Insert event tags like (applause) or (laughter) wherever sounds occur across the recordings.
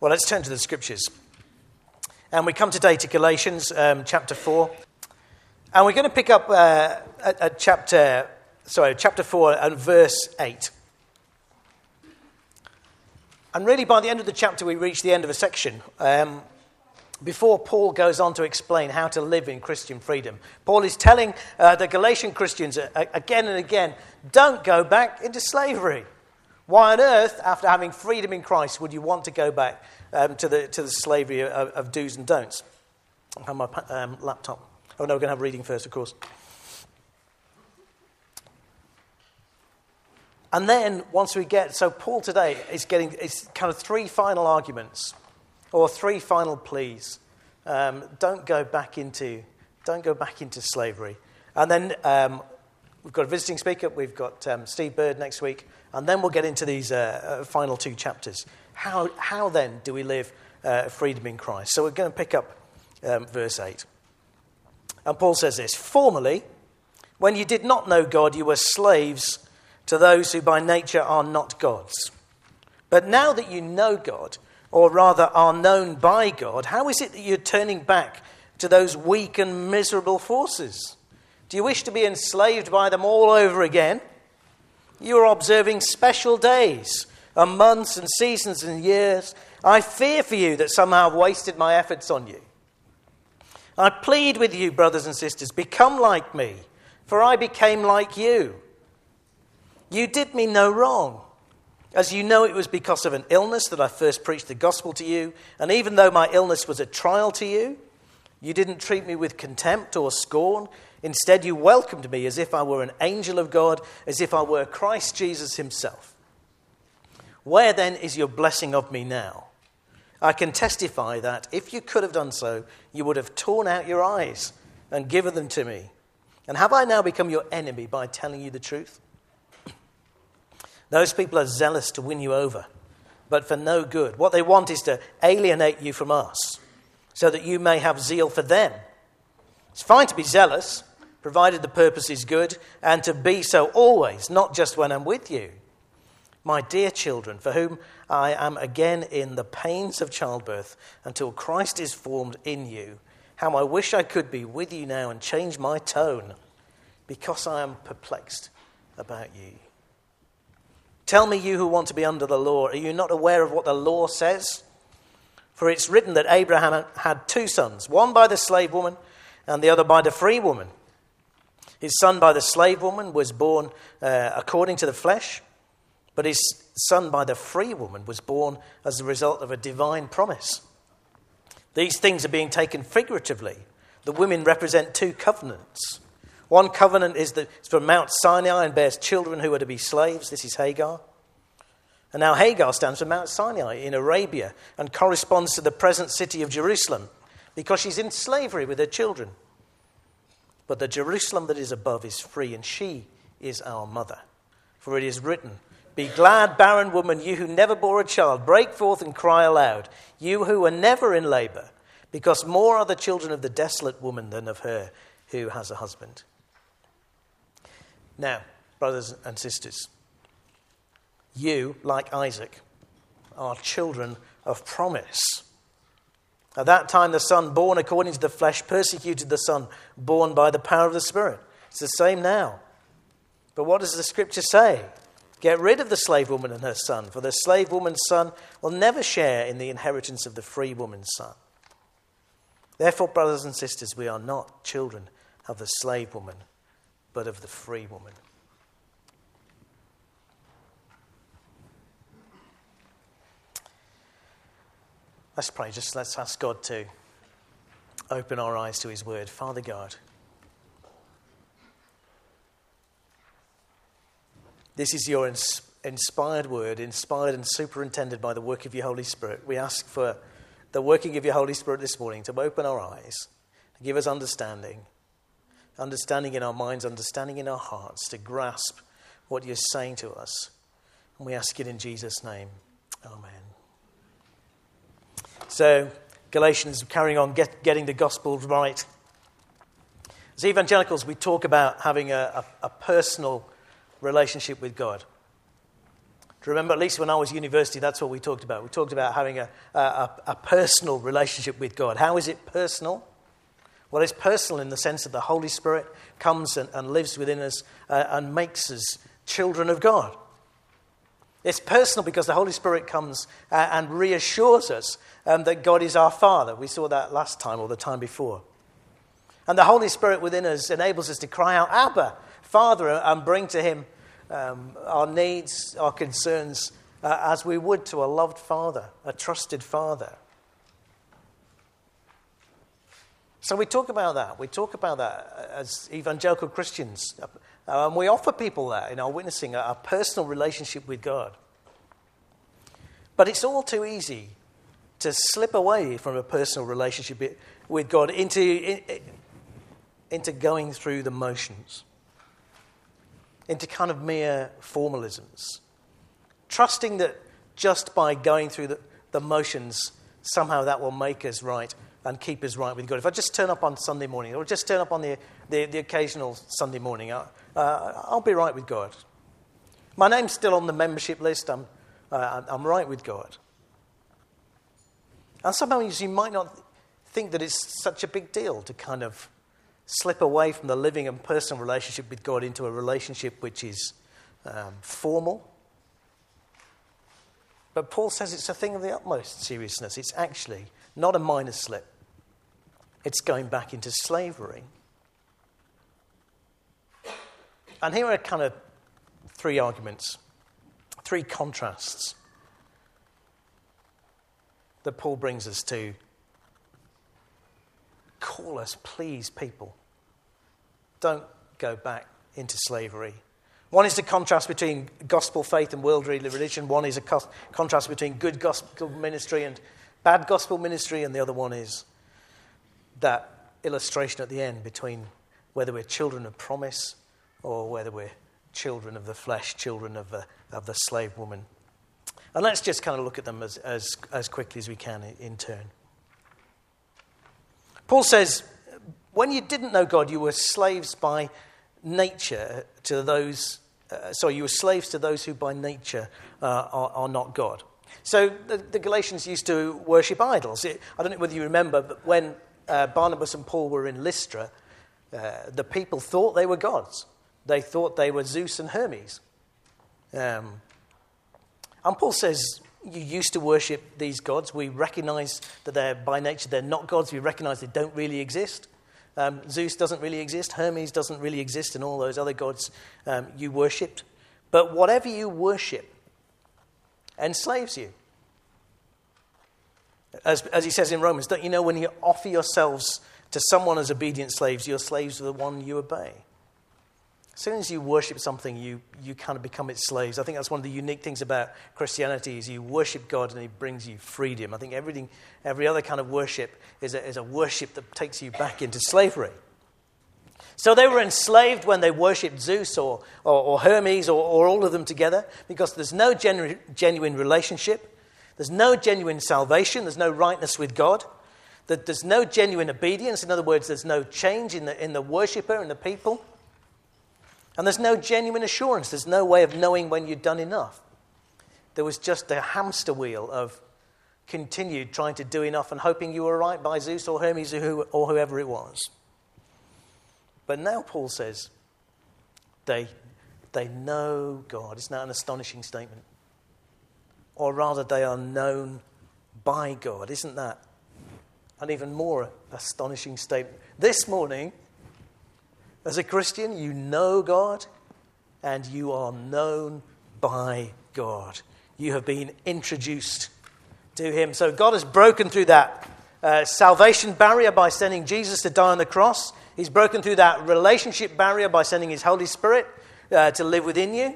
Well, let's turn to the scriptures. And we come today to Galatians um, chapter 4. And we're going to pick up uh, at, at chapter, sorry, chapter 4 and verse 8. And really, by the end of the chapter, we reach the end of a section um, before Paul goes on to explain how to live in Christian freedom. Paul is telling uh, the Galatian Christians uh, again and again don't go back into slavery. Why on earth, after having freedom in Christ, would you want to go back um, to, the, to the slavery of, of do's and don'ts? I have my um, laptop. Oh, no, we're going to have reading first, of course. And then, once we get, so Paul today is getting, it's kind of three final arguments or three final pleas. Um, don't go back into, don't go back into slavery. And then um, we've got a visiting speaker. We've got um, Steve Bird next week. And then we'll get into these uh, uh, final two chapters. How, how then do we live uh, freedom in Christ? So we're going to pick up um, verse 8. And Paul says this Formerly, when you did not know God, you were slaves to those who by nature are not gods. But now that you know God, or rather are known by God, how is it that you're turning back to those weak and miserable forces? Do you wish to be enslaved by them all over again? You are observing special days and months and seasons and years. I fear for you that somehow I've wasted my efforts on you. I plead with you, brothers and sisters, become like me, for I became like you. You did me no wrong. As you know, it was because of an illness that I first preached the gospel to you, and even though my illness was a trial to you, you didn't treat me with contempt or scorn. Instead, you welcomed me as if I were an angel of God, as if I were Christ Jesus himself. Where then is your blessing of me now? I can testify that if you could have done so, you would have torn out your eyes and given them to me. And have I now become your enemy by telling you the truth? Those people are zealous to win you over, but for no good. What they want is to alienate you from us, so that you may have zeal for them. It's fine to be zealous, provided the purpose is good, and to be so always, not just when I'm with you. My dear children, for whom I am again in the pains of childbirth until Christ is formed in you, how I wish I could be with you now and change my tone, because I am perplexed about you. Tell me, you who want to be under the law, are you not aware of what the law says? For it's written that Abraham had two sons, one by the slave woman and the other by the free woman. His son by the slave woman was born uh, according to the flesh, but his son by the free woman was born as a result of a divine promise. These things are being taken figuratively. The women represent two covenants. One covenant is, the, from Mount Sinai and bears children who are to be slaves. This is Hagar. And now Hagar stands for Mount Sinai in Arabia and corresponds to the present city of Jerusalem because she's in slavery with her children. But the Jerusalem that is above is free, and she is our mother. For it is written, Be glad, barren woman, you who never bore a child, break forth and cry aloud, you who were never in labor, because more are the children of the desolate woman than of her who has a husband. Now, brothers and sisters, you, like Isaac, are children of promise. At that time, the son born according to the flesh persecuted the son born by the power of the Spirit. It's the same now. But what does the scripture say? Get rid of the slave woman and her son, for the slave woman's son will never share in the inheritance of the free woman's son. Therefore, brothers and sisters, we are not children of the slave woman, but of the free woman. Let's pray. Just let's ask God to open our eyes to His Word. Father God, this is your ins- inspired Word, inspired and superintended by the work of your Holy Spirit. We ask for the working of your Holy Spirit this morning to open our eyes, give us understanding, understanding in our minds, understanding in our hearts, to grasp what you're saying to us. And we ask it in Jesus' name. Amen. So, Galatians carrying on get, getting the gospel right. As evangelicals, we talk about having a, a, a personal relationship with God. Do you remember, at least when I was university, that's what we talked about. We talked about having a, a, a personal relationship with God. How is it personal? Well, it's personal in the sense that the Holy Spirit comes and, and lives within us uh, and makes us children of God. It's personal because the Holy Spirit comes uh, and reassures us um, that God is our Father. We saw that last time or the time before. And the Holy Spirit within us enables us to cry out, Abba, Father, and bring to Him um, our needs, our concerns, uh, as we would to a loved Father, a trusted Father. So we talk about that. We talk about that as evangelical Christians. And we offer people that in our witnessing, a, personal relationship with God. But it's all too easy to slip away from a personal relationship with God into, in, into going through the motions, into kind of mere formalisms, trusting that just by going through the, the motions, somehow that will make us right and keep us right with God. If I just turn up on Sunday morning, or just turn up on the, the, the occasional Sunday morning, I, uh, I'll be right with God. My name's still on the membership list. I'm, uh, I'm right with God. And sometimes you might not think that it's such a big deal to kind of slip away from the living and personal relationship with God into a relationship which is um, formal. But Paul says it's a thing of the utmost seriousness. It's actually not a minor slip, it's going back into slavery. And here are kind of three arguments, three contrasts that Paul brings us to. Call us, please, people. Don't go back into slavery. One is the contrast between gospel faith and worldly religion. One is a co- contrast between good gospel ministry and bad gospel ministry. And the other one is that illustration at the end between whether we're children of promise or whether we're children of the flesh, children of the, of the slave woman. And let's just kind of look at them as, as, as quickly as we can in, turn. Paul says, when you didn't know God, you were slaves by nature to those, uh, sorry, you were slaves to those who by nature uh, are, are, not God. So the, the, Galatians used to worship idols. It, I don't know whether you remember, but when uh, Barnabas and Paul were in Lystra, uh, the people thought they were gods. They thought they were Zeus and Hermes. Um, and Paul says, You used to worship these gods. We recognize that they're by nature, they're not gods. We recognize they don't really exist. Um, Zeus doesn't really exist. Hermes doesn't really exist, and all those other gods um, you worshipped. But whatever you worship enslaves you. As, as he says in Romans, don't you know when you offer yourselves to someone as obedient slaves, you're slaves of the one you obey? As soon as you worship something, you, you kind of become its slaves. I think that's one of the unique things about Christianity is you worship God and He brings you freedom. I think everything, every other kind of worship is a, is a worship that takes you back into slavery. So they were enslaved when they worshipped Zeus or, or, or Hermes or, or, all of them together because there's no genu- genuine relationship. There's no genuine salvation. There's no rightness with God. There's no genuine obedience. In other words, there's no change in the, in the worshiper and the people. And there's no genuine assurance. There's no way of knowing when you've done enough. There was just a hamster wheel of continued trying to do enough and hoping you were right by Zeus or Hermes or, who, or whoever it was. But now Paul says they, they know God. Isn't that an astonishing statement? Or rather, they are known by God. Isn't that an even more astonishing statement? This morning, as a Christian, you know God and you are known by God. You have been introduced to Him. So God has broken through that uh, salvation barrier by sending Jesus to die on the cross. He's broken through that relationship barrier by sending His Holy Spirit uh, to live within you.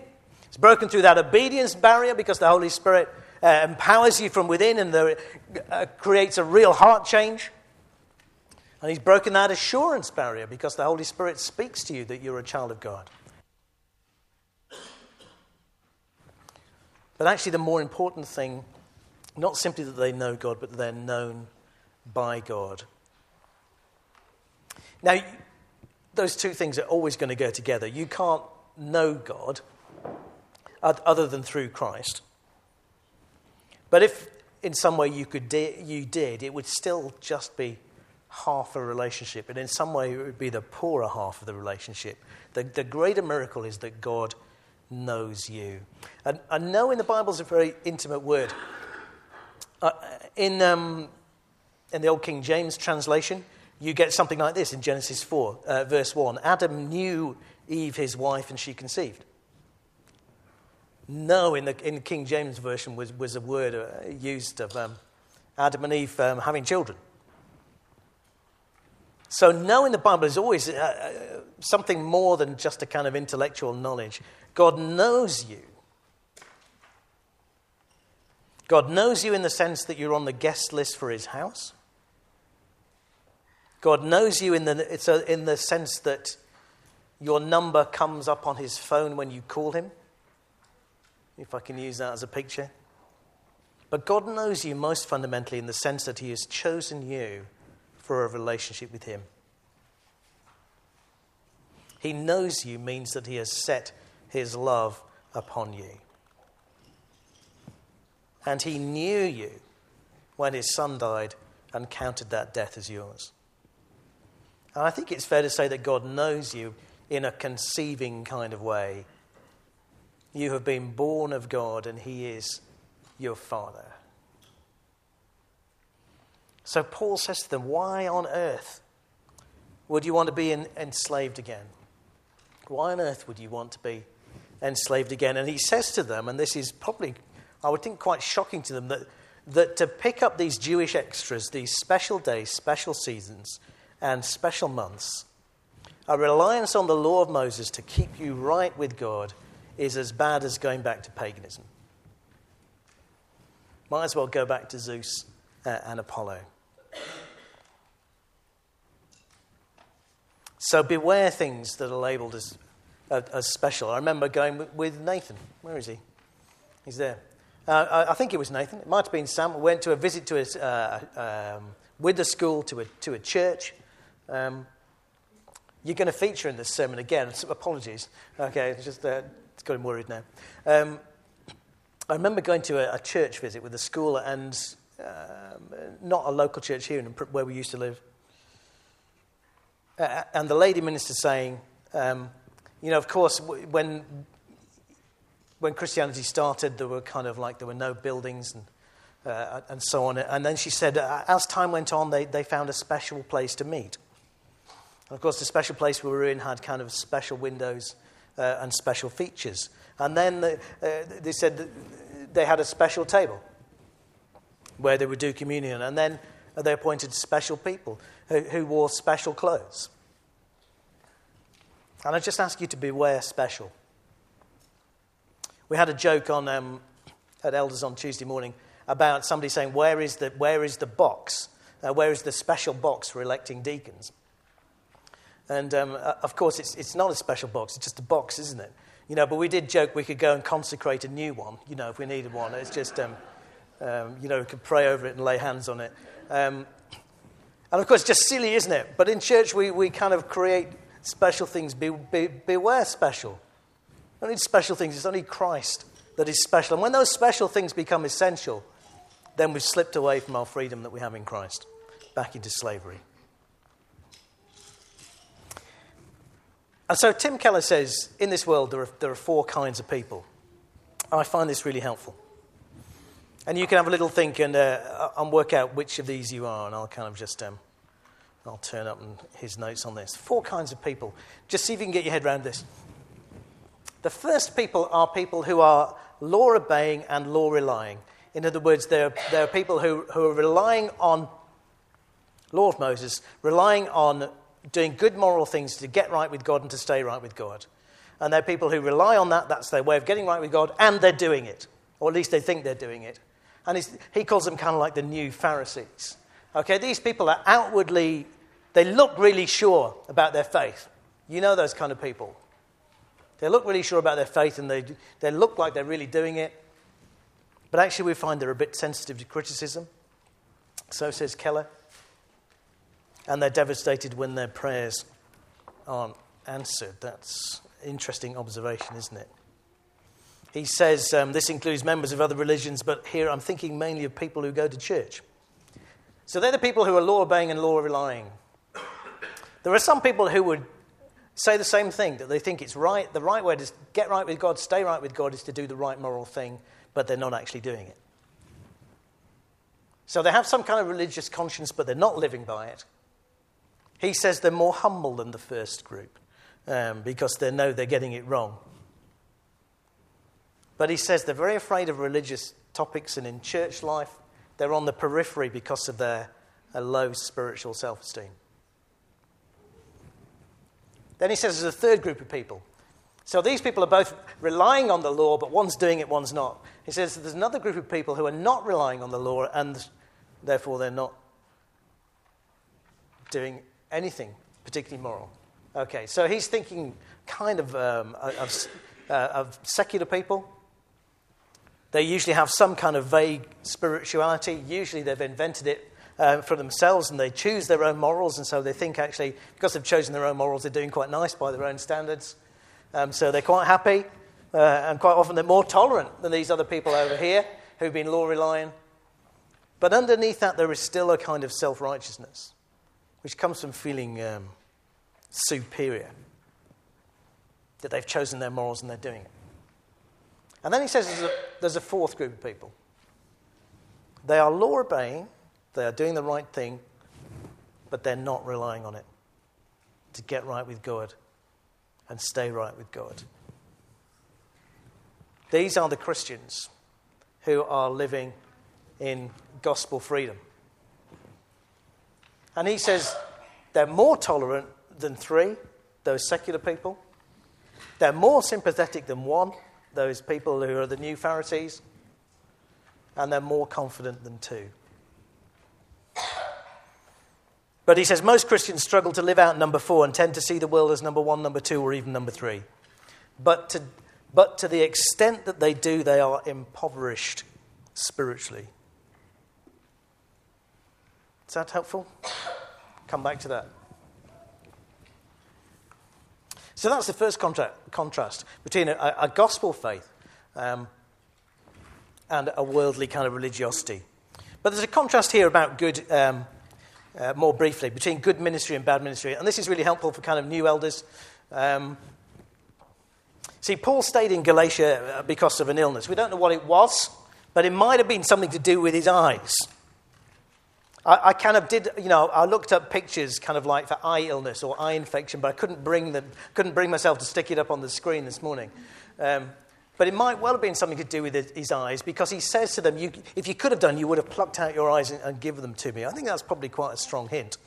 He's broken through that obedience barrier because the Holy Spirit uh, empowers you from within and the, uh, creates a real heart change. And he's broken that assurance barrier because the Holy Spirit speaks to you that you're a child of God. But actually, the more important thing, not simply that they know God, but they're known by God. Now, those two things are always going to go together. You can't know God other than through Christ. But if in some way you, could di- you did, it would still just be half a relationship. And in some way, it would be the poorer half of the relationship. The, the greater miracle is that God knows you. And, and know in the Bible is a very intimate word. Uh, in, um, in the Old King James translation, you get something like this in Genesis 4, uh, verse 1 Adam knew Eve, his wife, and she conceived. No, in the, in the King James Version, was, was a word uh, used of um, Adam and Eve um, having children. So, knowing the Bible is always uh, uh, something more than just a kind of intellectual knowledge. God knows you. God knows you in the sense that you're on the guest list for his house. God knows you in the, it's a, in the sense that your number comes up on his phone when you call him if I can use that as a picture. But God knows you most fundamentally in the sense that He has chosen you for a relationship with Him. He knows you means that He has set His love upon you. And He knew you when His Son died and counted that death as yours. And I think it's fair to say that God knows you in a conceiving kind of way you have been born of God, and He is your Father. So Paul says to them, Why on earth would you want to be enslaved again? Why on earth would you want to be enslaved again? And he says to them, and this is probably, I would think, quite shocking to them, that, that to pick up these Jewish extras, these special days, special seasons, and special months, a reliance on the law of Moses to keep you right with God is as bad as going back to paganism. Might as well go back to Zeus uh, and Apollo. So beware things that are labeled as, uh, as special. I remember going with Nathan. Where is he? He's there. Uh, I, think it was Nathan. It might have been Sam. We went to a visit to a, uh, um, with the school to a, to a church. Um, you're going to feature in this sermon again. (laughs) Apologies. Okay, just uh, it's got him worried now. Um, I remember going to a, a, church visit with the school and um, not a local church here where we used to live. Uh, and the lady minister saying, um, you know, of course, when, when Christianity started, there were kind of like, there were no buildings and, uh, and so on. And then she said, uh, as time went on, they, they found a special place to meet. And of course, the special place we were in had kind of special windows uh, and special features. And then they, uh, they said they had a special table where they would do communion. And then they appointed special people who, who wore special clothes. And I just ask you to beware special. We had a joke on um, at Elders on Tuesday morning about somebody saying, Where is the, where is the box? Uh, where is the special box for electing deacons? And um, uh, of course, it's, it's not a special box, it's just a box, isn't it? You know, but we did joke we could go and consecrate a new one, you know, if we needed one. It's just, um, um, you know, we could pray over it and lay hands on it. Um, and of course, just silly, isn't it? But in church, we, we kind of create special things. Be, be, beware special. We don't need special things, it's only Christ that is special. And when those special things become essential, then we've slipped away from our freedom that we have in Christ, back into slavery. And so Tim Keller says in this world there are, there are four kinds of people. I find this really helpful. And you can have a little think and, uh, and work out which of these you are, and I'll kind of just um, I'll turn up his notes on this. Four kinds of people. Just see if you can get your head around this. The first people are people who are law obeying and law relying. In other words, they're, they're people who, who are relying on law of Moses, relying on doing good moral things to get right with God and to stay right with God. And they're people who rely on that, that's their way of getting right with God, and they're doing it. Or at least they think they're doing it. And he calls them kind of like the new Pharisees. Okay, these people are outwardly, they look really sure about their faith. You know those kind of people. They look really sure about their faith and they, they look like they're really doing it. But actually, we find they're a bit sensitive to criticism. So says Keller and they're devastated when their prayers aren't answered. That's an interesting observation, isn't it? He says um, this includes members of other religions, but here I'm thinking mainly of people who go to church. So they're the people who are law obeying and law relying. There are some people who would say the same thing that they think it's right, the right way to get right with God, stay right with God, is to do the right moral thing, but they're not actually doing it. So they have some kind of religious conscience, but they're not living by it. He says they're more humble than the first group um, because they know they're getting it wrong. But he says they're very afraid of religious topics, and in church life, they're on the periphery because of their low spiritual self esteem. Then he says there's a third group of people. So these people are both relying on the law, but one's doing it, one's not. He says there's another group of people who are not relying on the law, and therefore they're not doing anything particularly moral. Okay, so he's thinking kind of um, of, uh, of secular people they usually have some kind of vague spirituality. Usually they've invented it uh, for themselves and they choose their own morals, and so they think actually, because they've chosen their own morals, they're doing quite nice by their own standards. Um, so they're quite happy, uh, and quite often they're more tolerant than these other people over here who've been law relying. But underneath that, there is still a kind of self righteousness, which comes from feeling um, superior, that they've chosen their morals and they're doing it. And then he says there's a, there's a fourth group of people. They are law obeying, they are doing the right thing, but they're not relying on it to get right with God and stay right with God. These are the Christians who are living in gospel freedom. And he says they're more tolerant than three, those secular people. They're more sympathetic than one, those people who are the new Pharisees, and they're more confident than two. But he says most Christians struggle to live out number four and tend to see the world as number one, number two, or even number three. But to, but to the extent that they do, they are impoverished spiritually. Is that helpful? Come back to that. So that's the first contra- contrast between a, a gospel faith um, and a worldly kind of religiosity. But there's a contrast here about good, um, uh, more briefly, between good ministry and bad ministry. And this is really helpful for kind of new elders. Um, see, Paul stayed in Galatia uh, because of an illness. We don't know what it was, but it might have been something to do with his eyes. I, I, kind of did, you know, I looked up pictures kind of like for eye illness or eye infection, but I couldn't bring, them, couldn't bring myself to stick it up on the screen this morning. Um, but it might well have been something to do with his eyes because he says to them, you, if you could have done, you would have plucked out your eyes and, and given them to me. I think that's probably quite a strong hint.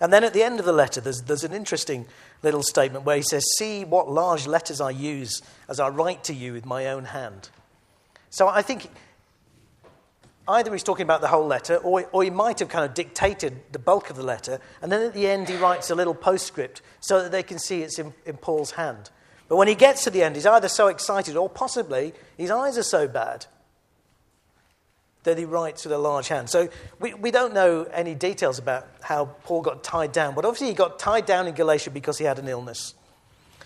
And then at the end of the letter, there's, there's an interesting little statement where he says, See what large letters I use as I write to you with my own hand. So I think either he's talking about the whole letter, or, or he might have kind of dictated the bulk of the letter, and then at the end he writes a little postscript so that they can see it's in, in Paul's hand. But when he gets to the end, he's either so excited or possibly his eyes are so bad that he writes with a large hand. So we, we don't know any details about how Paul got tied down, but obviously he got tied down in Galatia because he had an illness.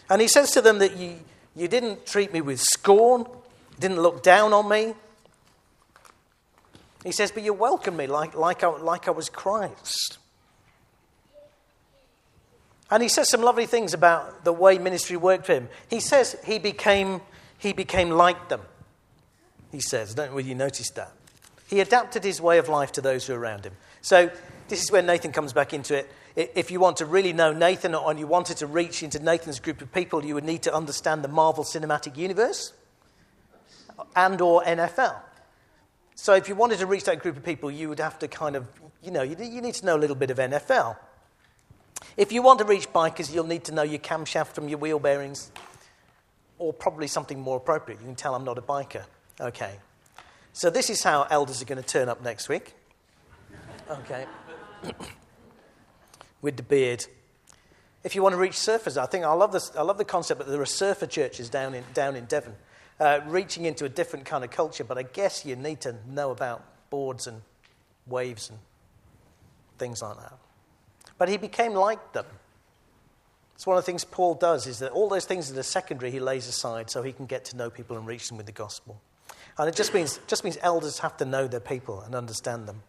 And he says to them that you, you didn't treat me with scorn, didn't look down on me, he says, But you welcome me like, like, I, like I was Christ. And he says some lovely things about the way ministry worked for him. He says he became, he became like them. He says, don't really notice that? He adapted his way of life to those who are around him. So this is where Nathan comes back into it. If you want to really know Nathan or you wanted to reach into Nathan's group of people, you would need to understand the Marvel Cinematic Universe and or NFL. So if you wanted to reach that group of people, you would have to kind of, you know, you, need to know a little bit of NFL. If you want to reach bikers, you'll need to know your camshaft from your wheel bearings, or probably something more appropriate. You can tell I'm not a biker. Okay. So this is how elders are going to turn up next week. Okay. (coughs) With the beard. If you want to reach surfers, I think I love, this, I love the concept that there are surfer churches down in, down in Devon uh, reaching into a different kind of culture, but I guess you need to know about boards and waves and things like that. But he became like them. It's one of the things Paul does is that all those things that are secondary he lays aside so he can get to know people and reach them with the gospel. And it just means, just means elders have to know their people and understand them.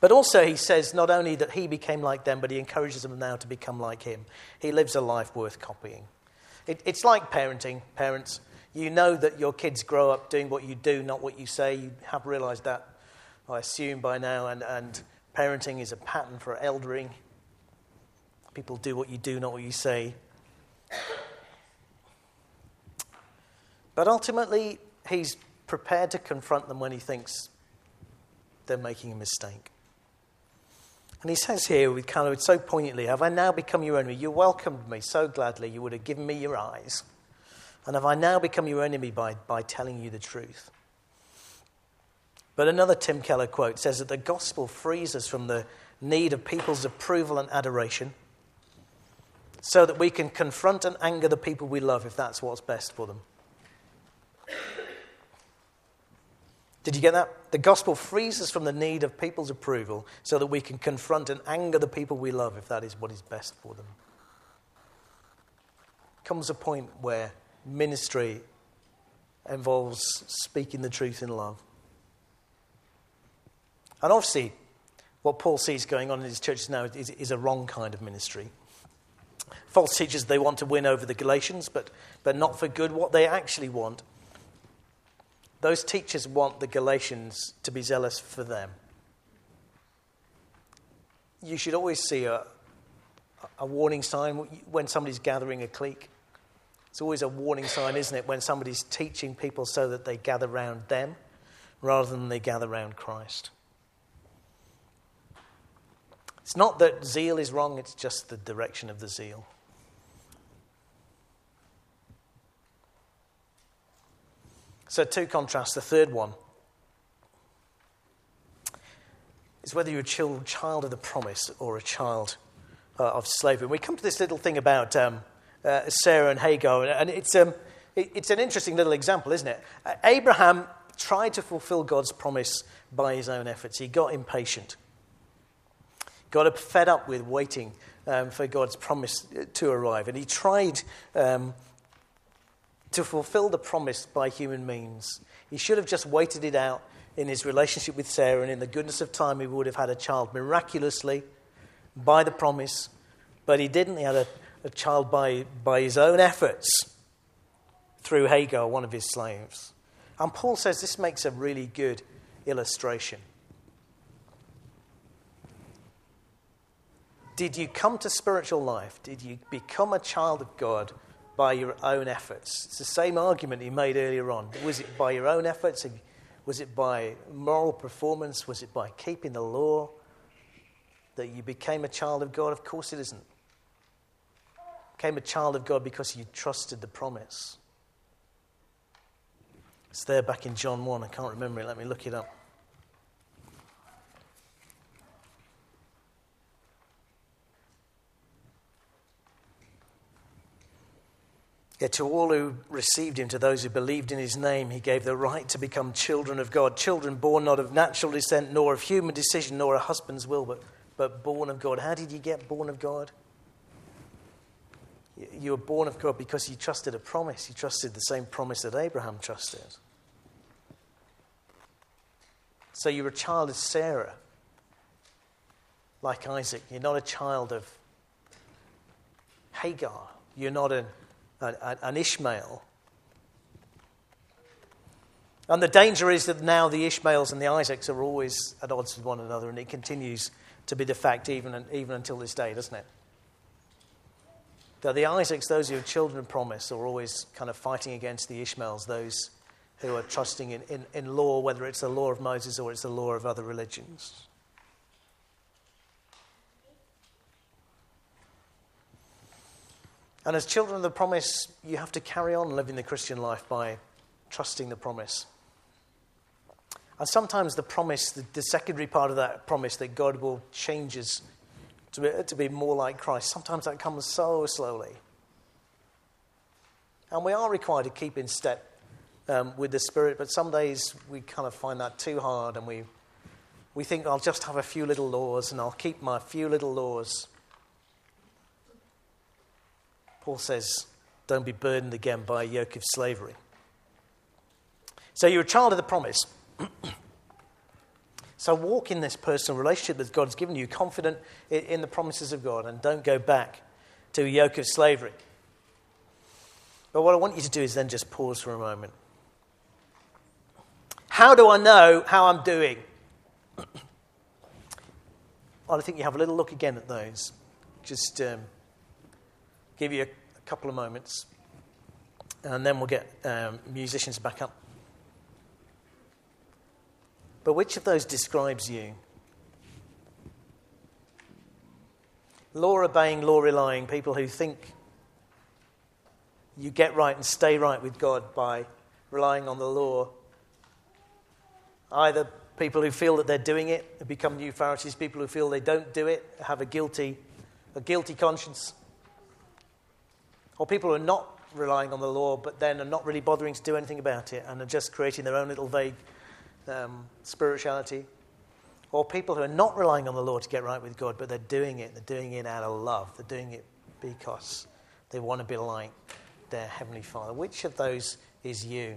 But also, he says not only that he became like them, but he encourages them now to become like him. He lives a life worth copying. It, it's like parenting. Parents, you know that your kids grow up doing what you do, not what you say. You have realized that, I assume, by now. And, and parenting is a pattern for eldering. People do what you do, not what you say. But ultimately, he's prepared to confront them when he thinks they're making a mistake. And he says here, with kind of so poignantly, Have I now become your enemy? You welcomed me so gladly, you would have given me your eyes. And have I now become your enemy by, by telling you the truth? But another Tim Keller quote says that the gospel frees us from the need of people's approval and adoration so that we can confront and anger the people we love if that's what's best for them. Did you get that? The gospel frees us from the need of people's approval so that we can confront and anger the people we love if that is what is best for them. Comes a point where ministry involves speaking the truth in love. And obviously, what Paul sees going on in his churches now is, is a wrong kind of ministry. False teachers, they want to win over the Galatians, but, but not for good. What they actually want those teachers want the Galatians to be zealous for them. You should always see a, a warning sign when somebody's gathering a clique. It's always a warning sign, isn't it, when somebody's teaching people so that they gather around them rather than they gather around Christ. It's not that zeal is wrong, it's just the direction of the zeal. So, two contrasts. The third one is whether you're a child of the promise or a child uh, of slavery. And we come to this little thing about um, uh, Sarah and Hagar, and it's, um, it, it's an interesting little example, isn't it? Uh, Abraham tried to fulfill God's promise by his own efforts, he got impatient. Got fed up with waiting um, for God's promise to arrive, and he tried um, to fulfill the promise by human means. He should have just waited it out in his relationship with Sarah, and in the goodness of time, he would have had a child miraculously by the promise. But he didn't. He had a, a child by, by his own efforts through Hagar, one of his slaves. And Paul says this makes a really good illustration. Did you come to spiritual life? Did you become a child of God by your own efforts. It's the same argument he made earlier on. Was it by your own efforts? Was it by moral performance? Was it by keeping the law that you became a child of God? Of course it isn't. Became a child of God because you trusted the promise. It's there back in John 1. I can't remember it. Let me look it up. Yet to all who received him, to those who believed in his name, he gave the right to become children of God. Children born not of natural descent, nor of human decision, nor a husband's will, but, but born of God. How did you get born of God? You were born of God because you trusted a promise. You trusted the same promise that Abraham trusted. So you're a child of Sarah, like Isaac. You're not a child of Hagar. You're not an an Ishmael. And the danger is that now the Ishmaels and the Isaacs are always at odds with one another, and it continues to be the fact even, even until this day, doesn't it? That the Isaacs, those who are children of promise, are always kind of fighting against the Ishmaels, those who are trusting in, in, in law, whether it's the law of Moses or it's the law of other religions. And as children of the promise, you have to carry on living the Christian life by trusting the promise. And sometimes the promise, the, the secondary part of that promise that God will change us to be, to be more like Christ, sometimes that comes so slowly. And we are required to keep in step um, with the Spirit, but some days we kind of find that too hard and we, we think I'll just have a few little laws and I'll keep my few little laws. Paul says, don't be burdened again by a yoke of slavery. So you're a child of the promise. (clears throat) so walk in this personal relationship that God's given you, confident in the promises of God, and don't go back to a yoke of slavery. But what I want you to do is then just pause for a moment. How do I know how I'm doing? (clears throat) well, I think you have a little look again at those. Just um, give you a, a, couple of moments, and then we'll get um, musicians back up. But which of those describes you? Law obeying, law relying, people who think you get right and stay right with God by relying on the law. Either people who feel that they're doing it become new Pharisees, people who feel they don't do it have a guilty, a guilty conscience. Or people who are not relying on the law but then are not really bothering to do anything about it and are just creating their own little vague um, spirituality. Or people who are not relying on the law to get right with God but they're doing it. They're doing it out of love. They're doing it because they want to be like their Heavenly Father. Which of those is you?